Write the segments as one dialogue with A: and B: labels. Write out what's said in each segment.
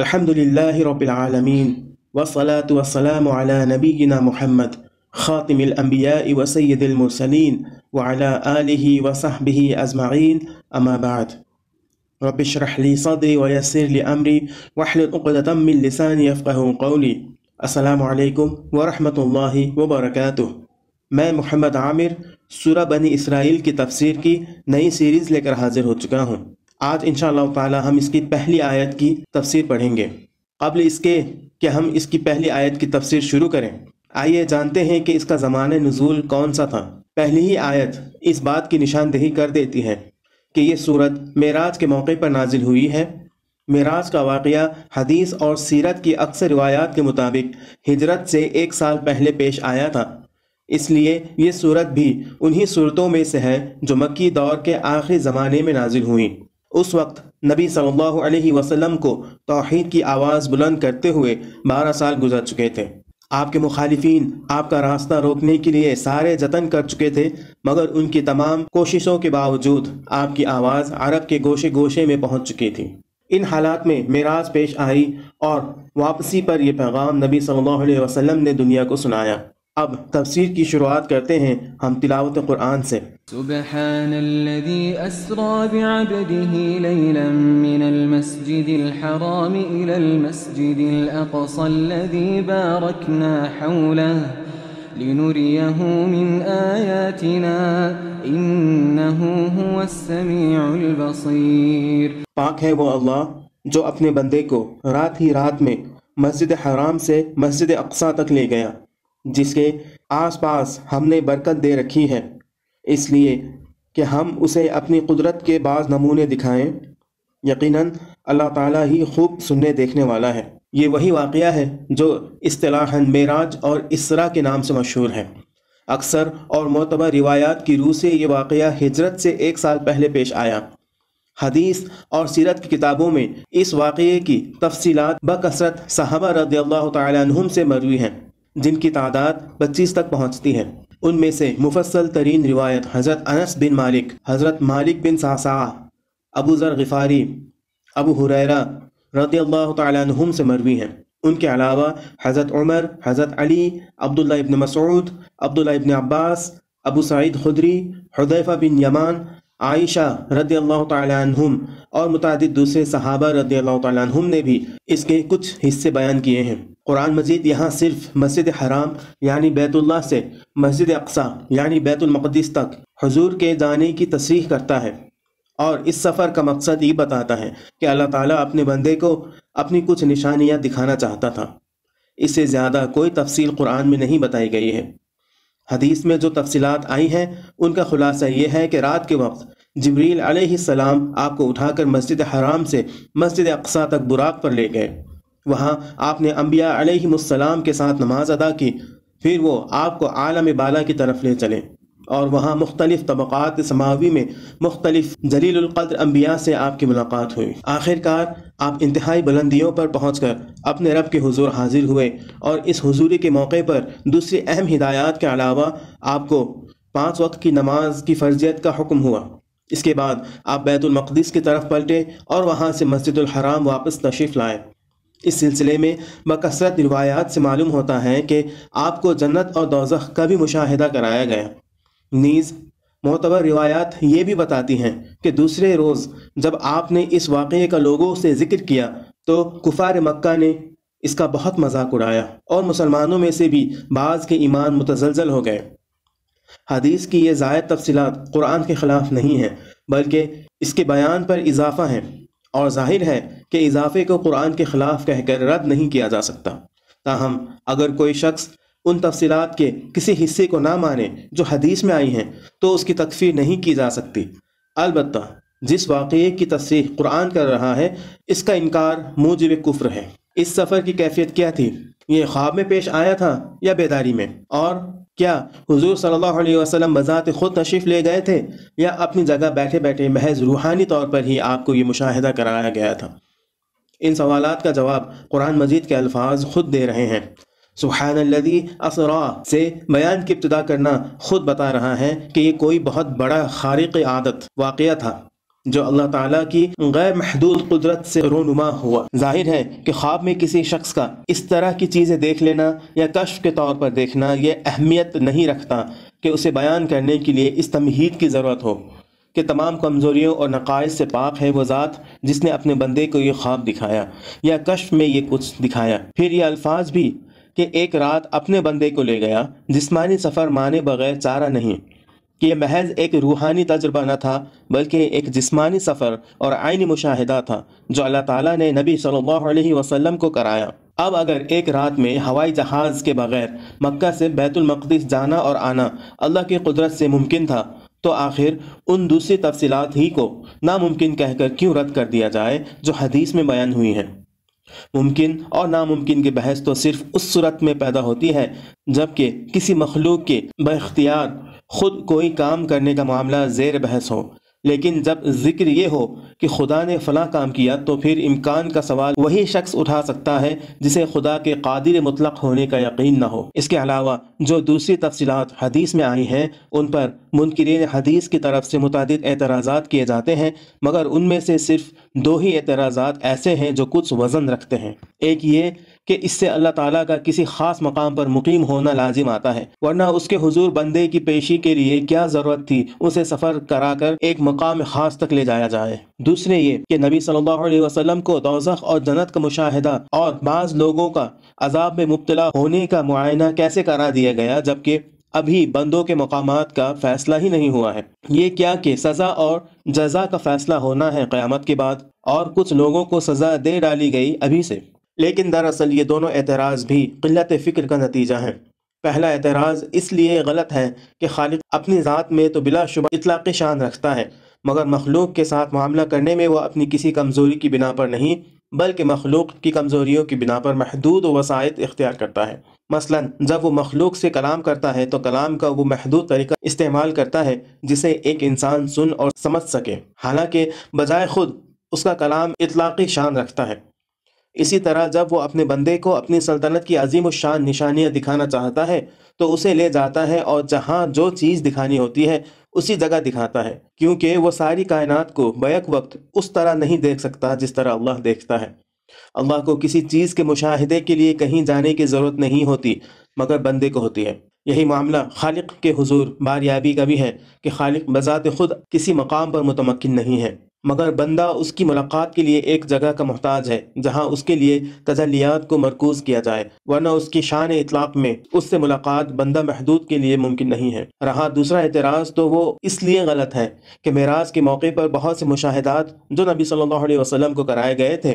A: الحمد لله رب العالمين والصلاة والسلام على نبينا محمد، خاتم الأنبياء وسيد المرسلين وعلى آله وصحبه أجمعين أما بعد۔ رب اشرح لي صدري ويسر لي أمري واحلل عقدة من لساني يفقه قولي السلام علیکم ورحمۃ اللہ وبرکاتہ میں محمد عامر، سورہ بنی اسرائیل کی تفسیر کی نئی سیریز لے کر حاضر ہو چکا ہوں۔ آج انشاءاللہ تعالی ہم اس کی پہلی آیت کی تفسیر پڑھیں گے۔ قبل اس کے کہ ہم اس کی پہلی آیت کی تفسیر شروع کریں، آئیے جانتے ہیں کہ اس کا زمانہ نزول کون سا تھا۔ پہلی ہی آیت اس بات کی نشاندہی کر دیتی ہے کہ یہ صورت معراج کے موقع پر نازل ہوئی ہے۔ معراج کا واقعہ حدیث اور سیرت کی اکثر روایات کے مطابق ہجرت سے ایک سال پہلے پیش آیا تھا۔ اس لیے یہ صورت بھی انہی صورتوں میں سے ہے جو مکی دور کے آخری زمانے میں نازل ہوئیں اس وقت نبی صلی اللہ علیہ وسلم کو توحید کی آواز بلند کرتے ہوئے بارہ سال گزر چکے تھے۔ آپ کے مخالفین آپ کا راستہ روکنے کے لیے سارے جتن کر چکے تھے، مگر ان کی تمام کوششوں کے باوجود آپ کی آواز عرب کے گوشے گوشے میں پہنچ چکی تھی۔ ان حالات میں معراج پیش آئی اور واپسی پر یہ پیغام نبی صلی اللہ علیہ وسلم نے دنیا کو سنایا۔ اب تفسیر کی شروعات کرتے ہیں ہم تلاوت قرآن سے۔
B: سبحان الذي أسرى بعبده ليلا من المسجد الحرام إلى المسجد الأقصى الذي باركنا حوله لنريه من آياتنا إنه هو السميع البصير۔
A: پاک ہے وہ اللہ جو اپنے بندے کو رات ہی رات میں مسجد حرام سے مسجد اقصا تک لے گیا۔ جس کے آس پاس ہم نے برکت دے رکھی ہے۔ اس لیے کہ ہم اسے اپنی قدرت کے بعض نمونے دکھائیں، یقیناً اللہ تعالیٰ ہی خوب سننے دیکھنے والا ہے۔ یہ وہی واقعہ ہے جو اصطلاحاً معراج اور اسرا کے نام سے مشہور ہے۔ اکثر اور معتبر روایات کی روح سے یہ واقعہ ہجرت سے ایک سال پہلے پیش آیا۔ حدیث اور سیرت کی کتابوں میں اس واقعے کی تفصیلات بکثرت صحابہ رضی اللہ تعالیٰ عنہم سے مروی ہیں۔ جن کی تعداد پچیس تک پہنچتی ہے۔ ان میں سے مفصل ترین روایت حضرت انس بن مالک، حضرت مالک بن ساسا، ابو ذر غفاری، ابو حریرہ رضی اللہ تعالیٰ عنہم سے مروی ہیں۔ ان کے علاوہ حضرت عمر، حضرت علی، عبداللہ ابن مسعود، عبداللہ ابن عباس، ابو سعید خدری حدیفہ بن یمان عائشہ رضی اللہ تعالیٰ عنہم اور متعدد دوسرے صحابہ رضی اللہ تعالیٰ عنہم نے بھی اس کے کچھ حصے بیان کیے ہیں۔ قرآن مجید یہاں صرف مسجد حرام یعنی بیت اللہ سے مسجد اقصا یعنی بیت المقدس تک حضور کے جانے کی تصریح کرتا ہے اور اس سفر کا مقصد یہ بتاتا ہے کہ اللہ تعالیٰ اپنے بندے کو اپنی کچھ نشانیاں دکھانا چاہتا تھا۔ اس سے زیادہ کوئی تفصیل قرآن میں نہیں بتائی گئی ہے۔ حدیث میں جو تفصیلات آئی ہیں، ان کا خلاصہ یہ ہے کہ رات کے وقت جبریل علیہ السلام آپ کو اٹھا کر مسجد حرام سے مسجد اقصا تک براق پر لے گئے۔ وہاں آپ نے انبیاء علیہ السلام کے ساتھ نماز ادا کی، پھر وہ آپ کو عالم بالا کی طرف لے چلے۔ اور وہاں مختلف طبقات سماوی میں مختلف جلیل القدر انبیاء سے آپ کی ملاقات ہوئی۔ آخر کار آپ انتہائی بلندیوں پر پہنچ کر اپنے رب کے حضور حاضر ہوئے اور اس حضوری کے موقع پر دوسری اہم ہدایات کے علاوہ آپ کو پانچ وقت کی نماز کی فرضیت کا حکم ہوا۔ اس کے بعد آپ بیت المقدس کی طرف پلٹے اور وہاں سے مسجد الحرام واپس تشریف لائے۔ اس سلسلے میں بکثرت روایات سے معلوم ہوتا ہے کہ آپ کو جنت اور دوزخ کا بھی مشاہدہ کرایا گیا۔ نیز معتبر روایات یہ بھی بتاتی ہیں کہ دوسرے روز جب آپ نے اس واقعے کا لوگوں سے ذکر کیا تو کفار مکہ نے اس کا بہت مذاق اڑایا اور مسلمانوں میں سے بھی بعض کے ایمان متزلزل ہو گئے۔ حدیث کی یہ زائد تفصیلات قرآن کے خلاف نہیں ہیں، بلکہ اس کے بیان پر اضافہ ہیں اور ظاہر ہے کہ اضافے کو قرآن کے خلاف کہہ کر رد نہیں کیا جا سکتا۔ تاہم، اگر کوئی شخص ان تفصیلات کے کسی حصے کو نہ مانے جو حدیث میں آئی ہیں، تو اس کی تکفیر نہیں کی جا سکتی۔ البتہ، جس واقعے کی تصریح قرآن کر رہا ہے، اس کا انکار موجب کفر ہے۔ اس سفر کی کیفیت کیا تھی؟ یہ خواب میں پیش آیا تھا یا بیداری میں؟ اور کیا حضور صلی اللہ علیہ وسلم بذات خود تشریف لے گئے تھے یا اپنی جگہ بیٹھے بیٹھے محض روحانی طور پر ہی آپ کو یہ مشاہدہ کرایا گیا تھا؟ ان سوالات کا جواب قرآن مجید کے الفاظ خود دے رہے ہیں۔ سبحان الذي اسرا، سے بیان کی ابتدا کرنا خود بتا رہا ہے کہ یہ کوئی بہت بڑا خارق عادت واقعہ تھا جو اللہ تعالیٰ کی غیر محدود قدرت سے رونما ہوا۔ ظاہر ہے کہ خواب میں کسی شخص کا اس طرح کی چیزیں دیکھ لینا یا کشف کے طور پر دیکھنا یہ اہمیت نہیں رکھتا کہ اسے بیان کرنے کے لیے اس تمہید کی ضرورت ہو کہ تمام کمزوریوں اور نقائص سے پاک ہے وہ ذات جس نے اپنے بندے کو یہ خواب دکھایا یا کشف میں یہ کچھ دکھایا۔ پھر یہ الفاظ بھی کہ ایک رات اپنے بندے کو لے گیا، جسمانی سفر مانے بغیر چارہ نہیں۔ کہ یہ محض ایک روحانی تجربہ نہ تھا، بلکہ ایک جسمانی سفر اور آئینی مشاہدہ تھا، جو اللہ تعالیٰ نے نبی صلی اللہ علیہ وسلم کو کرایا۔ اب اگر ایک رات میں ہوائی جہاز کے بغیر مکہ سے بیت المقدس جانا اور آنا اللہ کی قدرت سے ممکن تھا، تو آخر ان دوسری تفصیلات ہی کو ناممکن کہہ کر کیوں رد کر دیا جائے، جو حدیث میں بیان ہوئی ہیں۔ ممکن اور ناممکن کی بحث تو صرف اس صورت میں پیدا ہوتی ہے جبکہ کسی مخلوق کے باختیار خود کوئی کام کرنے کا معاملہ زیر بحث ہو۔ لیکن جب ذکر یہ ہو کہ خدا نے فلاں کام کیا تو پھر امکان کا سوال وہی شخص اٹھا سکتا ہے جسے خدا کے قادر مطلق ہونے کا یقین نہ ہو۔ اس کے علاوہ جو دوسری تفصیلات حدیث میں آئی ہیں، ان پر منکرین حدیث کی طرف سے متعدد اعتراضات کیے جاتے ہیں، مگر ان میں سے صرف دو ہی اعتراضات ایسے ہیں جو کچھ وزن رکھتے ہیں۔ ایک یہ کہ اس سے اللہ تعالیٰ کا کسی خاص مقام پر مقیم ہونا لازم آتا ہے۔ ورنہ اس کے حضور بندے کی پیشی کے لیے کیا ضرورت تھی اسے سفر کرا کر ایک مقام خاص تک لے جایا جائے۔ دوسرے یہ کہ نبی صلی اللہ علیہ وسلم کو دوزخ اور جنت کا مشاہدہ اور بعض لوگوں کا عذاب میں مبتلا ہونے کا معائنہ کیسے کرا دیا گیا جبکہ ابھی بندوں کے مقامات کا فیصلہ ہی نہیں ہوا ہے۔ یہ کیا کہ سزا اور جزا کا فیصلہ ہونا ہے قیامت کے بعد اور کچھ لوگوں کو سزا دے ڈالی گئی ابھی سے۔ لیکن دراصل یہ دونوں اعتراض بھی قلت فکر کا نتیجہ ہیں۔ پہلا اعتراض اس لیے غلط ہے کہ خالق اپنی ذات میں تو بلا شبہ اطلاق شان رکھتا ہے، مگر مخلوق کے ساتھ معاملہ کرنے میں وہ اپنی کسی کمزوری کی بنا پر نہیں، بلکہ مخلوق کی کمزوریوں کی بنا پر محدود و وسائط اختیار کرتا ہے۔ مثلا، جب وہ مخلوق سے کلام کرتا ہے تو کلام کا وہ محدود طریقہ استعمال کرتا ہے جسے ایک انسان سن اور سمجھ سکے۔ حالانکہ بجائے خود، اس کا کلام اطلاقی شان رکھتا ہے۔ اسی طرح جب وہ اپنے بندے کو اپنی سلطنت کی عظیم الشان نشانیاں دکھانا چاہتا ہے، تو اسے لے جاتا ہے اور جہاں جو چیز دکھانی ہوتی ہے، اسی جگہ دکھاتا ہے۔ کیونکہ وہ ساری کائنات کو بیک وقت اس طرح نہیں دیکھ سکتا جس طرح اللہ دیکھتا ہے۔ اللہ کو کسی چیز کے مشاہدے کے لیے کہیں جانے کی ضرورت نہیں ہوتی، مگر بندے کو ہوتی ہے۔ یہی معاملہ خالق کے حضور باریابی کا بھی ہے کہ خالق بذات خود کسی مقام پر متمکن نہیں ہے۔ مگر بندہ اس کی ملاقات کے لیے ایک جگہ کا محتاج ہے، جہاں اس کے لیے تجلیات کو مرکوز کیا جائے، ورنہ اس کی شان اطلاق میں اس سے ملاقات بندہ محدود کے لیے ممکن نہیں ہے۔ رہا دوسرا اعتراض تو وہ اس لیے غلط ہے کہ معراج کے موقع پر بہت سے مشاہدات جو نبی صلی اللہ علیہ وسلم کو کرائے گئے تھے،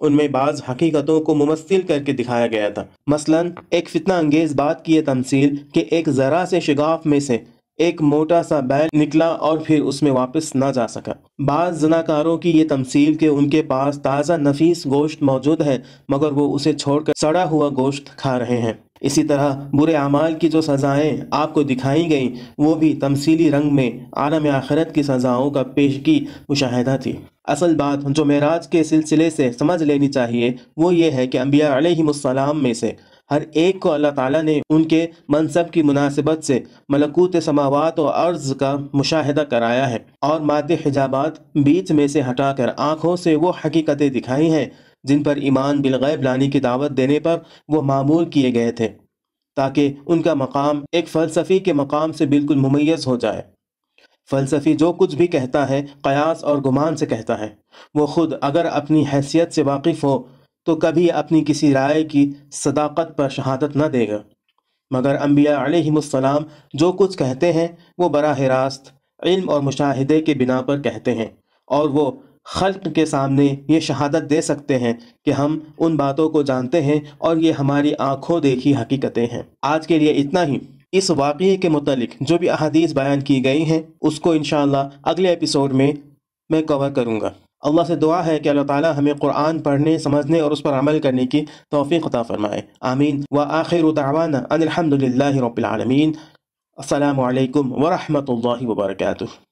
A: ان میں بعض حقیقتوں کو ممثل کر کے دکھایا گیا تھا۔ مثلا، ایک فتنہ انگیز بات کی یہ تمثیل کہ ایک ذرا سے شگاف میں سے ایک موٹا سا بیل نکلا اور پھر اس میں واپس نہ جا سکا۔ بعض زناکاروں کی یہ تمثیل کہ ان کے پاس تازہ نفیس گوشت موجود ہے، مگر وہ اسے چھوڑ کر سڑا ہوا گوشت کھا رہے ہیں۔ اسی طرح برے اعمال کی جو سزائیں آپ کو دکھائی گئیں، وہ بھی تمثیلی رنگ میں عالم آخرت کی سزاؤں کا پیشگی مشاہدہ تھی۔ اصل بات جو معراج کے سلسلے سے سمجھ لینی چاہیے، وہ یہ ہے کہ انبیاء علیہ السلام میں سے ہر ایک کو اللہ تعالیٰ نے ان کے منصب کی مناسبت سے ملکوت سماوات و عرض کا مشاہدہ کرایا ہے۔ اور مادہ حجابات بیچ میں سے ہٹا کر آنکھوں سے وہ حقیقتیں دکھائی ہیں جن پر ایمان بالغیب لانے کی دعوت دینے پر وہ معمول کیے گئے تھے، تاکہ ان کا مقام ایک فلسفی کے مقام سے بالکل ممیز ہو جائے۔ فلسفی جو کچھ بھی کہتا ہے قیاس اور گمان سے کہتا ہے، وہ خود اگر اپنی حیثیت سے واقف ہو تو کبھی اپنی کسی رائے کی صداقت پر شہادت نہ دے گا۔ مگر انبیاء علیہ السلام جو کچھ کہتے ہیں وہ براہ راست علم اور مشاہدے کے بنا پر کہتے ہیں اور وہ خلق کے سامنے یہ شہادت دے سکتے ہیں کہ ہم ان باتوں کو جانتے ہیں اور یہ ہماری آنکھوں دیکھی حقیقتیں ہیں۔ آج کے لیے اتنا ہی۔ اس واقعے کے متعلق جو بھی احادیث بیان کی گئی ہیں اس کو انشاءاللہ اگلے ایپیسوڈ میں میں کور کروں گا۔ اللہ سے دعا ہے کہ اللہ تعالی ہمیں قرآن پڑھنے، سمجھنے اور اس پر عمل کرنے کی توفیق عطا فرمائے۔ آمین۔ و آخر دعوانا ان الحمد للہ رب العالمین۔ السلام علیکم ورحمۃ اللہ وبرکاتہ۔